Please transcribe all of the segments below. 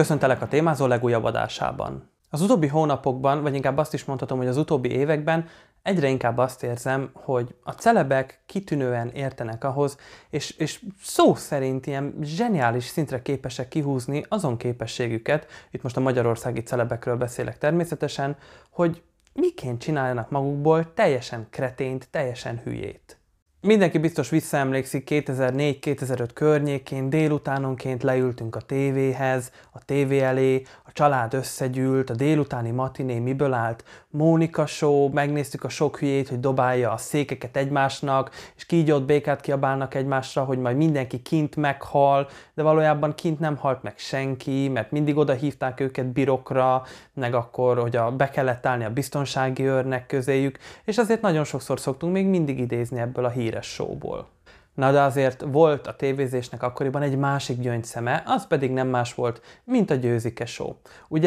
Köszöntelek a témázó legújabb adásában. Az utóbbi hónapokban, vagy inkább azt is mondhatom, hogy az utóbbi években egyre inkább azt érzem, hogy a celebek kitűnően értenek ahhoz, és, és szó szerint ilyen zseniális szintre képesek kihúzni azon képességüket, itt most a magyarországi celebekről beszélek természetesen, hogy miként csináljanak magukból teljesen kretént, teljesen hülyét. Mindenki biztos visszaemlékszik 2004-2005 környékén, délutánonként leültünk a tévéhez, a tévé elé, a család összegyűlt, a délutáni matiné miből állt, Mónika show, megnéztük a sok hülyét, hogy dobálja a székeket egymásnak, és kígyót békát kiabálnak egymásra, hogy majd mindenki kint meghal, de valójában kint nem halt meg senki, mert mindig oda hívták őket birokra, meg akkor, hogy a, be kellett állni a biztonsági őrnek közéjük, és azért nagyon sokszor szoktunk még mindig idézni ebből a híres showból. Na de azért volt a tévézésnek akkoriban egy másik gyöngyszeme, az pedig nem más volt, mint a Győzike Show.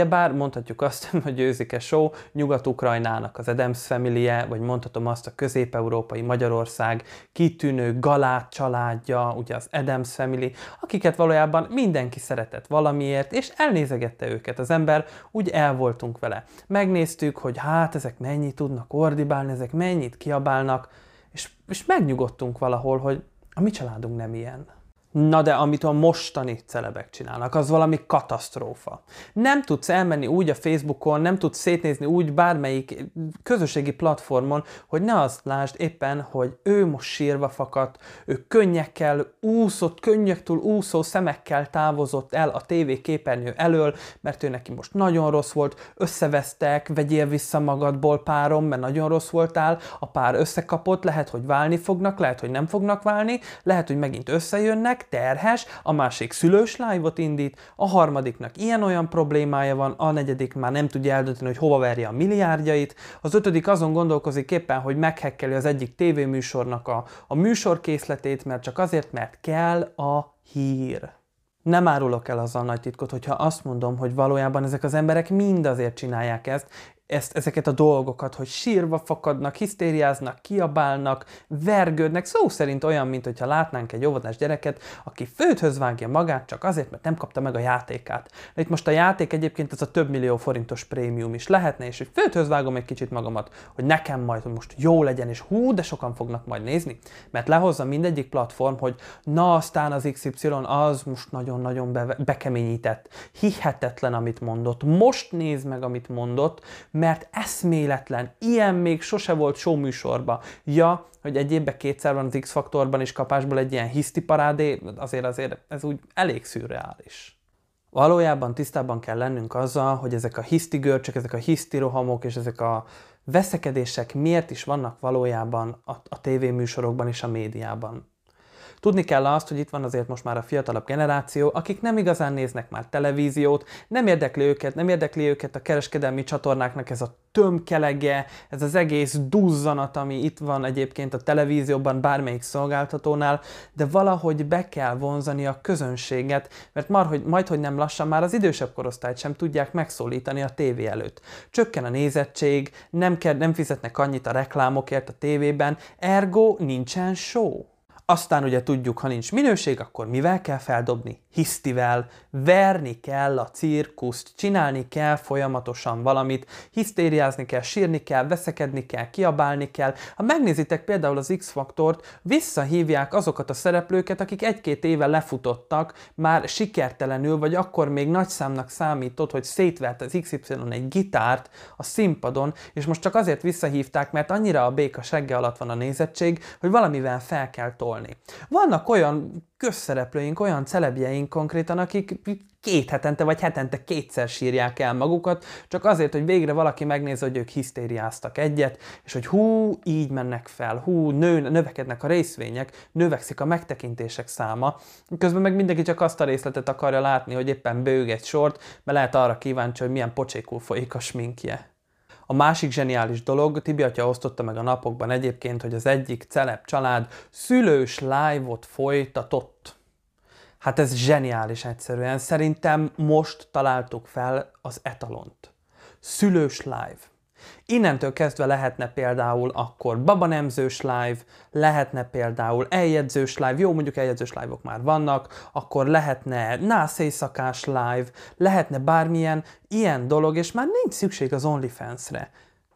bár mondhatjuk azt, hogy Győzike Show Nyugat-Ukrajnának az Adams family vagy mondhatom azt a közép-európai Magyarország kitűnő galát családja, ugye az Adams Family, akiket valójában mindenki szeretett valamiért, és elnézegette őket az ember, úgy el voltunk vele. Megnéztük, hogy hát ezek mennyit tudnak ordibálni, ezek mennyit kiabálnak, és, és megnyugodtunk valahol, hogy a mi családunk nem ilyen. Na de amit a mostani celebek csinálnak, az valami katasztrófa. Nem tudsz elmenni úgy a Facebookon, nem tudsz szétnézni úgy bármelyik közösségi platformon, hogy ne azt lásd éppen, hogy ő most sírva fakadt, ő könnyekkel úszott, könnyektől úszó szemekkel távozott el a TV képernyő elől, mert ő neki most nagyon rossz volt, összevesztek, vegyél vissza magadból párom, mert nagyon rossz voltál, a pár összekapott, lehet, hogy válni fognak, lehet, hogy nem fognak válni, lehet, hogy megint összejönnek, terhes, a másik szülős live-ot indít, a harmadiknak ilyen-olyan problémája van, a negyedik már nem tudja eldönteni, hogy hova verje a milliárdjait, az ötödik azon gondolkozik éppen, hogy meghekkeli az egyik tévéműsornak a, a műsorkészletét, mert csak azért, mert kell a hír. Nem árulok el azzal nagy titkot, hogyha azt mondom, hogy valójában ezek az emberek mind azért csinálják ezt, ezt, ezeket a dolgokat, hogy sírva fakadnak, hisztériáznak, kiabálnak, vergődnek, szó szerint olyan, mint hogyha látnánk egy óvodás gyereket, aki főthöz vágja magát csak azért, mert nem kapta meg a játékát. De itt most a játék egyébként az a több millió forintos prémium is lehetne, és hogy főthöz vágom egy kicsit magamat, hogy nekem majd, most jó legyen, és hú, de sokan fognak majd nézni, mert lehozza mindegyik platform, hogy na aztán az XY az most nagyon-nagyon be, bekeményített, hihetetlen, amit mondott, most nézd meg, amit mondott, mert eszméletlen, ilyen még sose volt show műsorba. Ja, hogy egy évben kétszer van az X-faktorban is kapásból egy ilyen hiszti parádé, azért azért ez úgy elég szürreális. Valójában tisztában kell lennünk azzal, hogy ezek a hiszti görcsök, ezek a hiszti rohamok és ezek a veszekedések miért is vannak valójában a, a tévéműsorokban és a médiában. Tudni kell azt, hogy itt van azért most már a fiatalabb generáció, akik nem igazán néznek már televíziót, nem érdekli őket, nem érdekli őket a kereskedelmi csatornáknak ez a tömkelege, ez az egész duzzanat, ami itt van egyébként a televízióban bármelyik szolgáltatónál, de valahogy be kell vonzani a közönséget, mert már, hogy, majd, hogy nem lassan már az idősebb korosztályt sem tudják megszólítani a tévé előtt. Csökken a nézettség, nem, kell, nem fizetnek annyit a reklámokért a tévében, ergo nincsen show. Aztán ugye tudjuk, ha nincs minőség, akkor mivel kell feldobni? hisztivel, verni kell a cirkuszt, csinálni kell folyamatosan valamit, hisztériázni kell, sírni kell, veszekedni kell, kiabálni kell. Ha megnézitek például az X-faktort, visszahívják azokat a szereplőket, akik egy-két éve lefutottak, már sikertelenül, vagy akkor még nagy számnak számított, hogy szétvert az XY egy gitárt a színpadon, és most csak azért visszahívták, mert annyira a béka segge alatt van a nézettség, hogy valamivel fel kell tolni. Vannak olyan közszereplőink, olyan celebjeink konkrétan, akik két hetente vagy hetente kétszer sírják el magukat, csak azért, hogy végre valaki megnézze, hogy ők hisztériáztak egyet, és hogy hú, így mennek fel, hú, nő, növekednek a részvények, növekszik a megtekintések száma, közben meg mindenki csak azt a részletet akarja látni, hogy éppen bőg egy sort, mert lehet arra kíváncsi, hogy milyen pocsékul folyik a sminkje. A másik zseniális dolog, Tibi atya osztotta meg a napokban egyébként, hogy az egyik celeb család szülős live-ot folytatott. Hát ez zseniális egyszerűen. Szerintem most találtuk fel az etalont. Szülős live. Innentől kezdve lehetne például akkor babanemzős live, lehetne például eljegyzős live, jó, mondjuk eljegyzős live-ok már vannak, akkor lehetne nász live, lehetne bármilyen ilyen dolog, és már nincs szükség az OnlyFans-re.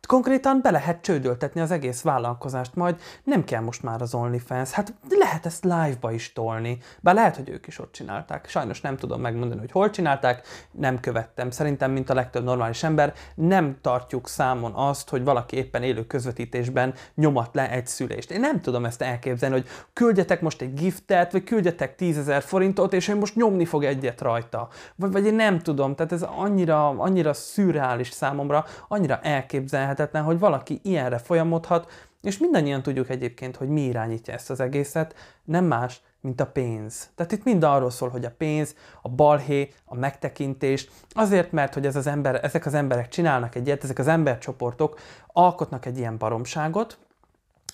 Konkrétan be lehet csődöltetni az egész vállalkozást, majd nem kell most már az OnlyFans, hát lehet ezt live-ba is tolni, bár lehet, hogy ők is ott csinálták. Sajnos nem tudom megmondani, hogy hol csinálták, nem követtem. Szerintem, mint a legtöbb normális ember, nem tartjuk számon azt, hogy valaki éppen élő közvetítésben nyomat le egy szülést. Én nem tudom ezt elképzelni, hogy küldjetek most egy giftet, vagy küldjetek 10 forintot, és ő most nyomni fog egyet rajta. Vagy, vagy én nem tudom, tehát ez annyira, annyira szürreális számomra, annyira elképzelhető, elképzelhetetlen, hogy valaki ilyenre folyamodhat, és mindannyian tudjuk egyébként, hogy mi irányítja ezt az egészet, nem más, mint a pénz. Tehát itt mind arról szól, hogy a pénz, a balhé, a megtekintés, azért, mert hogy ez az ember, ezek az emberek csinálnak egy ilyet, ezek az embercsoportok alkotnak egy ilyen baromságot,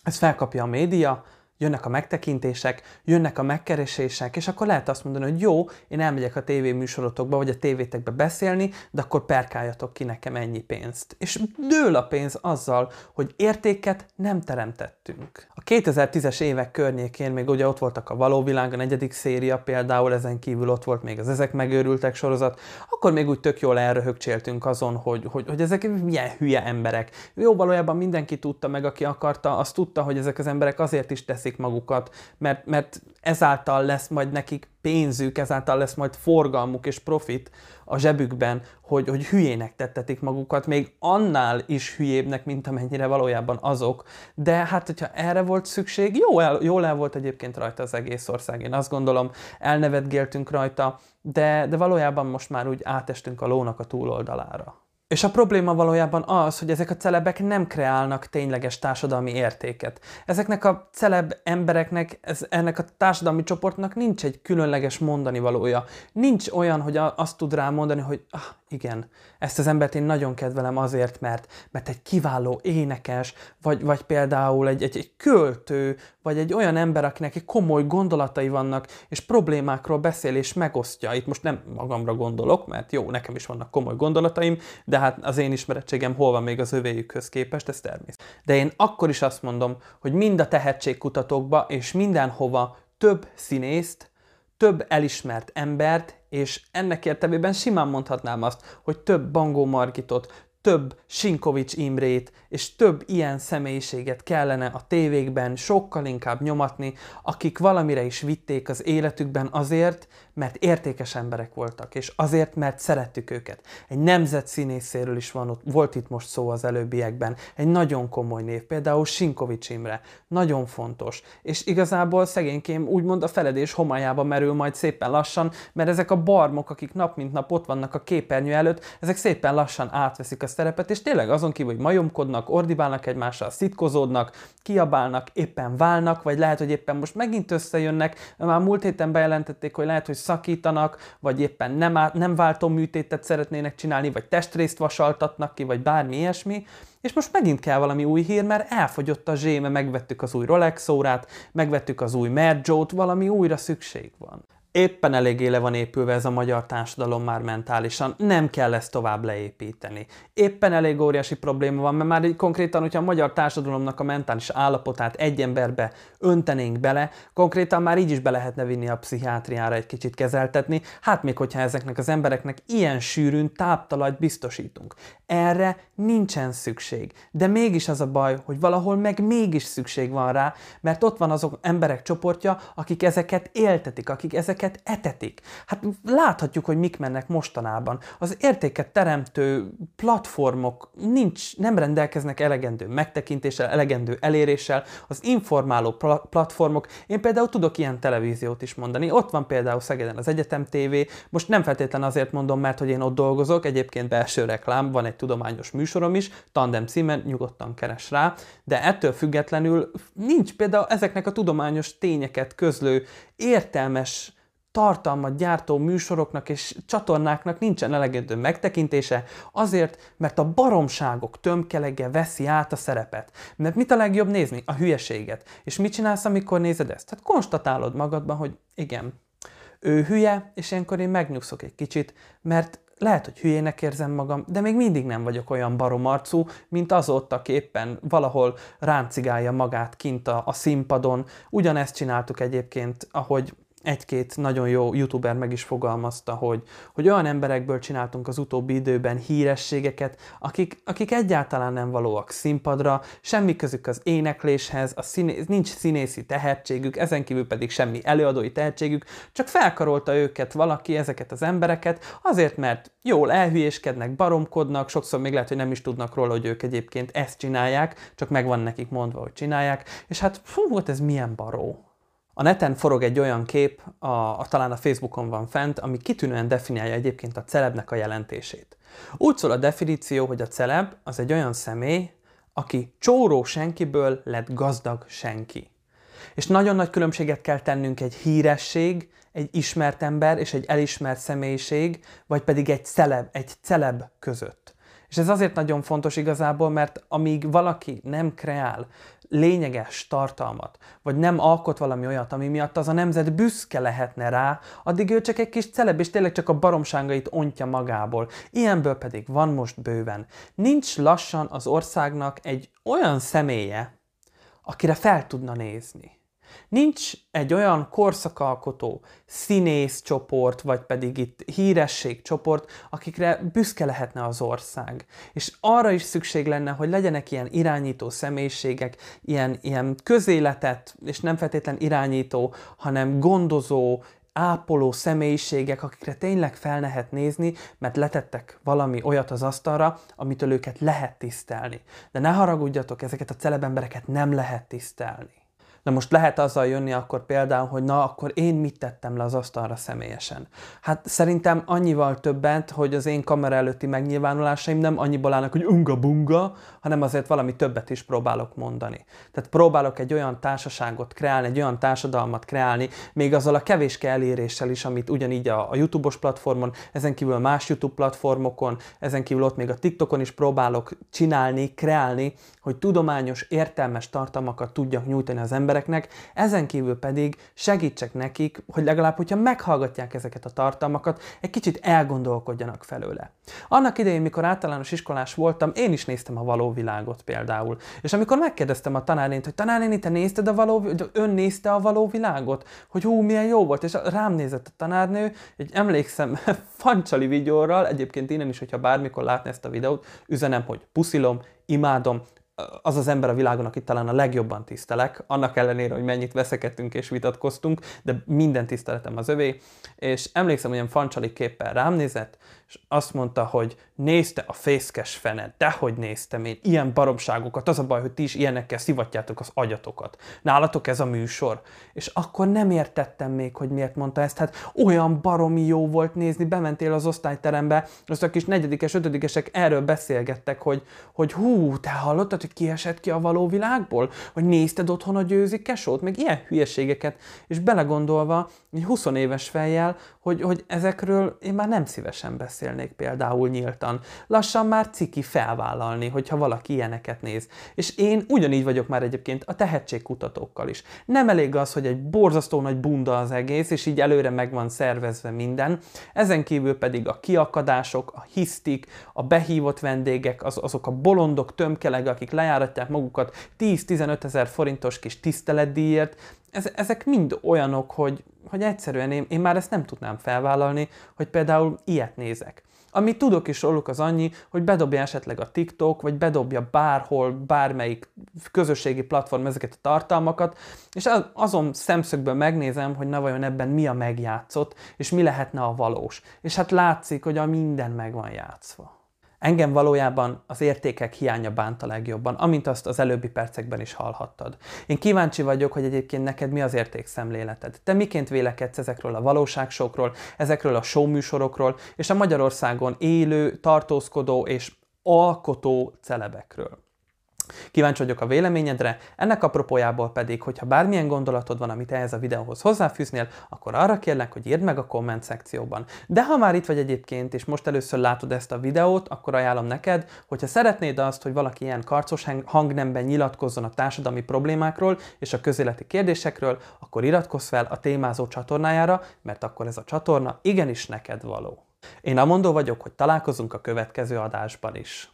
ez felkapja a média, jönnek a megtekintések, jönnek a megkeresések, és akkor lehet azt mondani, hogy jó, én elmegyek a tévéműsorotokba, vagy a tévétekbe beszélni, de akkor perkáljatok ki nekem ennyi pénzt. És dől a pénz azzal, hogy értéket nem teremtettünk. A 2010-es évek környékén még ugye ott voltak a Való Világ, a negyedik széria például, ezen kívül ott volt még az Ezek megőrültek sorozat, akkor még úgy tök jól elröhögcséltünk azon, hogy, hogy, hogy ezek milyen hülye emberek. Jó, valójában mindenki tudta meg, aki akarta, azt tudta, hogy ezek az emberek azért is teszik érzik magukat, mert, mert ezáltal lesz majd nekik pénzük, ezáltal lesz majd forgalmuk és profit a zsebükben, hogy, hogy hülyének tettetik magukat, még annál is hülyébbnek, mint amennyire valójában azok. De hát, hogyha erre volt szükség, jó el, jól el volt egyébként rajta az egész ország. Én azt gondolom, elnevetgéltünk rajta, de, de valójában most már úgy átestünk a lónak a túloldalára. És a probléma valójában az, hogy ezek a celebek nem kreálnak tényleges társadalmi értéket. Ezeknek a celeb embereknek, ez, ennek a társadalmi csoportnak nincs egy különleges mondani valója. Nincs olyan, hogy azt tud rá mondani, hogy ah, igen, ezt az embert én nagyon kedvelem azért, mert, mert egy kiváló énekes, vagy, vagy például egy, egy, egy költő, vagy egy olyan ember, akinek egy komoly gondolatai vannak, és problémákról beszél és megosztja. Itt most nem magamra gondolok, mert jó, nekem is vannak komoly gondolataim, de hát az én ismerettségem hol van még az övéjükhöz képest, ez természetes. De én akkor is azt mondom, hogy mind a tehetségkutatókba és mindenhova több színészt, több elismert embert, és ennek értelmében simán mondhatnám azt, hogy több Bangó Margitot, több Sinkovics Imrét és több ilyen személyiséget kellene a tévékben sokkal inkább nyomatni, akik valamire is vitték az életükben azért, mert értékes emberek voltak, és azért, mert szerettük őket. Egy nemzet színészéről is van, volt itt most szó az előbbiekben, egy nagyon komoly név, például Sinkovics Imre, nagyon fontos, és igazából szegénykém úgymond a feledés homályába merül majd szépen lassan, mert ezek a barmok, akik nap mint nap ott vannak a képernyő előtt, ezek szépen lassan átveszik a szerepet, és tényleg azon kívül, hogy majomkodnak, ordibálnak egymással, szitkozódnak, kiabálnak, éppen válnak, vagy lehet, hogy éppen most megint összejönnek, már múlt héten bejelentették, hogy lehet, hogy szakítanak, vagy éppen nem, át, nem váltó műtétet szeretnének csinálni, vagy testrészt vasaltatnak ki, vagy bármi ilyesmi, és most megint kell valami új hír, mert elfogyott a zséme, megvettük az új Rolex órát, megvettük az új Merjo-t, valami újra szükség van. Éppen eléggé le van épülve ez a magyar társadalom már mentálisan, nem kell ezt tovább leépíteni. Éppen elég óriási probléma van, mert már konkrétan, hogyha a magyar társadalomnak a mentális állapotát egy emberbe öntenénk bele, konkrétan már így is be lehetne vinni a pszichiátriára egy kicsit kezeltetni, hát még hogyha ezeknek az embereknek ilyen sűrűn táptalajt biztosítunk. Erre nincsen szükség. De mégis az a baj, hogy valahol meg mégis szükség van rá, mert ott van azok emberek csoportja, akik ezeket éltetik, akik ezeket ezeket etetik. Hát láthatjuk, hogy mik mennek mostanában. Az értéket teremtő platformok nincs, nem rendelkeznek elegendő megtekintéssel, elegendő eléréssel, az informáló platformok. Én például tudok ilyen televíziót is mondani. Ott van például Szegeden az Egyetem TV, most nem feltétlen azért mondom, mert hogy én ott dolgozok, egyébként belső reklám, van egy tudományos műsorom is, Tandem címen, nyugodtan keres rá, de ettől függetlenül nincs például ezeknek a tudományos tényeket közlő értelmes tartalmat gyártó műsoroknak és csatornáknak nincsen elegendő megtekintése, azért, mert a baromságok tömkelege veszi át a szerepet. Mert mit a legjobb nézni? A hülyeséget. És mit csinálsz, amikor nézed ezt? Hát konstatálod magadban, hogy igen, ő hülye, és ilyenkor én megnyugszok egy kicsit, mert lehet, hogy hülyének érzem magam, de még mindig nem vagyok olyan baromarcú, mint az ott, aki éppen valahol ráncigálja magát kint a, a színpadon. Ugyanezt csináltuk egyébként, ahogy egy-két nagyon jó youtuber meg is fogalmazta, hogy, hogy olyan emberekből csináltunk az utóbbi időben hírességeket, akik, akik egyáltalán nem valóak színpadra, semmi közük az énekléshez, a színé, nincs színészi tehetségük, ezen kívül pedig semmi előadói tehetségük, csak felkarolta őket valaki, ezeket az embereket, azért, mert jól elhülyéskednek, baromkodnak, sokszor még lehet, hogy nem is tudnak róla, hogy ők egyébként ezt csinálják, csak megvan nekik mondva, hogy csinálják, és hát fú, hát ez milyen baró. A neten forog egy olyan kép, a, a, talán a Facebookon van fent, ami kitűnően definiálja egyébként a celebnek a jelentését. Úgy szól a definíció, hogy a celeb az egy olyan személy, aki csóró senkiből lett gazdag senki. És nagyon nagy különbséget kell tennünk egy híresség, egy ismert ember és egy elismert személyiség, vagy pedig egy celeb, egy celeb között. És ez azért nagyon fontos igazából, mert amíg valaki nem kreál lényeges tartalmat, vagy nem alkot valami olyat, ami miatt az a nemzet büszke lehetne rá, addig ő csak egy kis celeb, és tényleg csak a baromságait ontja magából. Ilyenből pedig van most bőven. Nincs lassan az országnak egy olyan személye, akire fel tudna nézni. Nincs egy olyan korszakalkotó színész csoport, vagy pedig itt híresség csoport, akikre büszke lehetne az ország. És arra is szükség lenne, hogy legyenek ilyen irányító személyiségek, ilyen, ilyen közéletet, és nem feltétlen irányító, hanem gondozó, ápoló személyiségek, akikre tényleg fel lehet nézni, mert letettek valami olyat az asztalra, amitől őket lehet tisztelni. De ne haragudjatok, ezeket a celebembereket nem lehet tisztelni. Na most lehet azzal jönni akkor például, hogy na, akkor én mit tettem le az asztalra személyesen. Hát szerintem annyival többet, hogy az én kamera előtti megnyilvánulásaim nem annyiból állnak, hogy unga-bunga, hanem azért valami többet is próbálok mondani. Tehát próbálok egy olyan társaságot kreálni, egy olyan társadalmat kreálni, még azzal a kevéske eléréssel is, amit ugyanígy a, a YouTube-os platformon, ezen kívül más YouTube platformokon, ezen kívül ott még a TikTokon is próbálok csinálni, kreálni, hogy tudományos, értelmes tartalmakat tudjak nyújtani az embereknek, ezen kívül pedig segítsek nekik, hogy legalább, hogyha meghallgatják ezeket a tartalmakat, egy kicsit elgondolkodjanak felőle. Annak idején, mikor általános iskolás voltam, én is néztem a való világot például. És amikor megkérdeztem a tanárnént, hogy tanárnéni, te nézted a való, ön nézte a való világot? Hogy hú, milyen jó volt, és rám nézett a tanárnő, egy emlékszem, fancsali videóral, egyébként innen is, hogyha bármikor látni ezt a videót, üzenem, hogy puszilom, imádom, az az ember a világon, akit talán a legjobban tisztelek, annak ellenére, hogy mennyit veszekedtünk és vitatkoztunk, de minden tiszteletem az övé, és emlékszem, hogy ilyen fancsali képpel rám nézett, és azt mondta, hogy nézte a fészkes fene, dehogy néztem én ilyen baromságokat, az a baj, hogy ti is ilyenekkel szivatjátok az agyatokat. Nálatok ez a műsor. És akkor nem értettem még, hogy miért mondta ezt, hát olyan baromi jó volt nézni, bementél az osztályterembe, az a kis negyedikes, ötödikesek erről beszélgettek, hogy, hogy hú, te hallottad, hogy kiesett ki a való világból? Hogy nézted otthon a győzi kesót? Meg ilyen hülyeségeket, és belegondolva, egy 20 éves fejjel, hogy, hogy ezekről én már nem szívesen beszélnék például nyíltan. Lassan már ciki felvállalni, hogyha valaki ilyeneket néz. És én ugyanígy vagyok már egyébként a tehetségkutatókkal is. Nem elég az, hogy egy borzasztó nagy bunda az egész, és így előre meg van szervezve minden. Ezen kívül pedig a kiakadások, a hisztik, a behívott vendégek, az, azok a bolondok, tömkeleg, akik lejáratják magukat 10-15 ezer forintos kis tiszteletdíjért, ezek mind olyanok, hogy, hogy egyszerűen én, én már ezt nem tudnám felvállalni, hogy például ilyet nézek. Amit tudok is róluk az annyi, hogy bedobja esetleg a TikTok, vagy bedobja bárhol, bármelyik közösségi platform ezeket a tartalmakat, és azon szemszögből megnézem, hogy na vajon ebben mi a megjátszott, és mi lehetne a valós. És hát látszik, hogy a minden meg van játszva. Engem valójában az értékek hiánya bánt a legjobban, amint azt az előbbi percekben is hallhattad. Én kíváncsi vagyok, hogy egyébként neked mi az értékszemléleted. Te miként vélekedsz ezekről a valóságsokról, ezekről a showműsorokról, és a Magyarországon élő, tartózkodó és alkotó celebekről. Kíváncsi vagyok a véleményedre, ennek apropójából pedig, hogyha bármilyen gondolatod van, amit ehhez a videóhoz hozzáfűznél, akkor arra kérlek, hogy írd meg a komment szekcióban. De ha már itt vagy egyébként, és most először látod ezt a videót, akkor ajánlom neked, hogyha szeretnéd azt, hogy valaki ilyen karcos hangnemben nyilatkozzon a társadalmi problémákról és a közéleti kérdésekről, akkor iratkozz fel a témázó csatornájára, mert akkor ez a csatorna igenis neked való. Én amondó vagyok, hogy találkozunk a következő adásban is.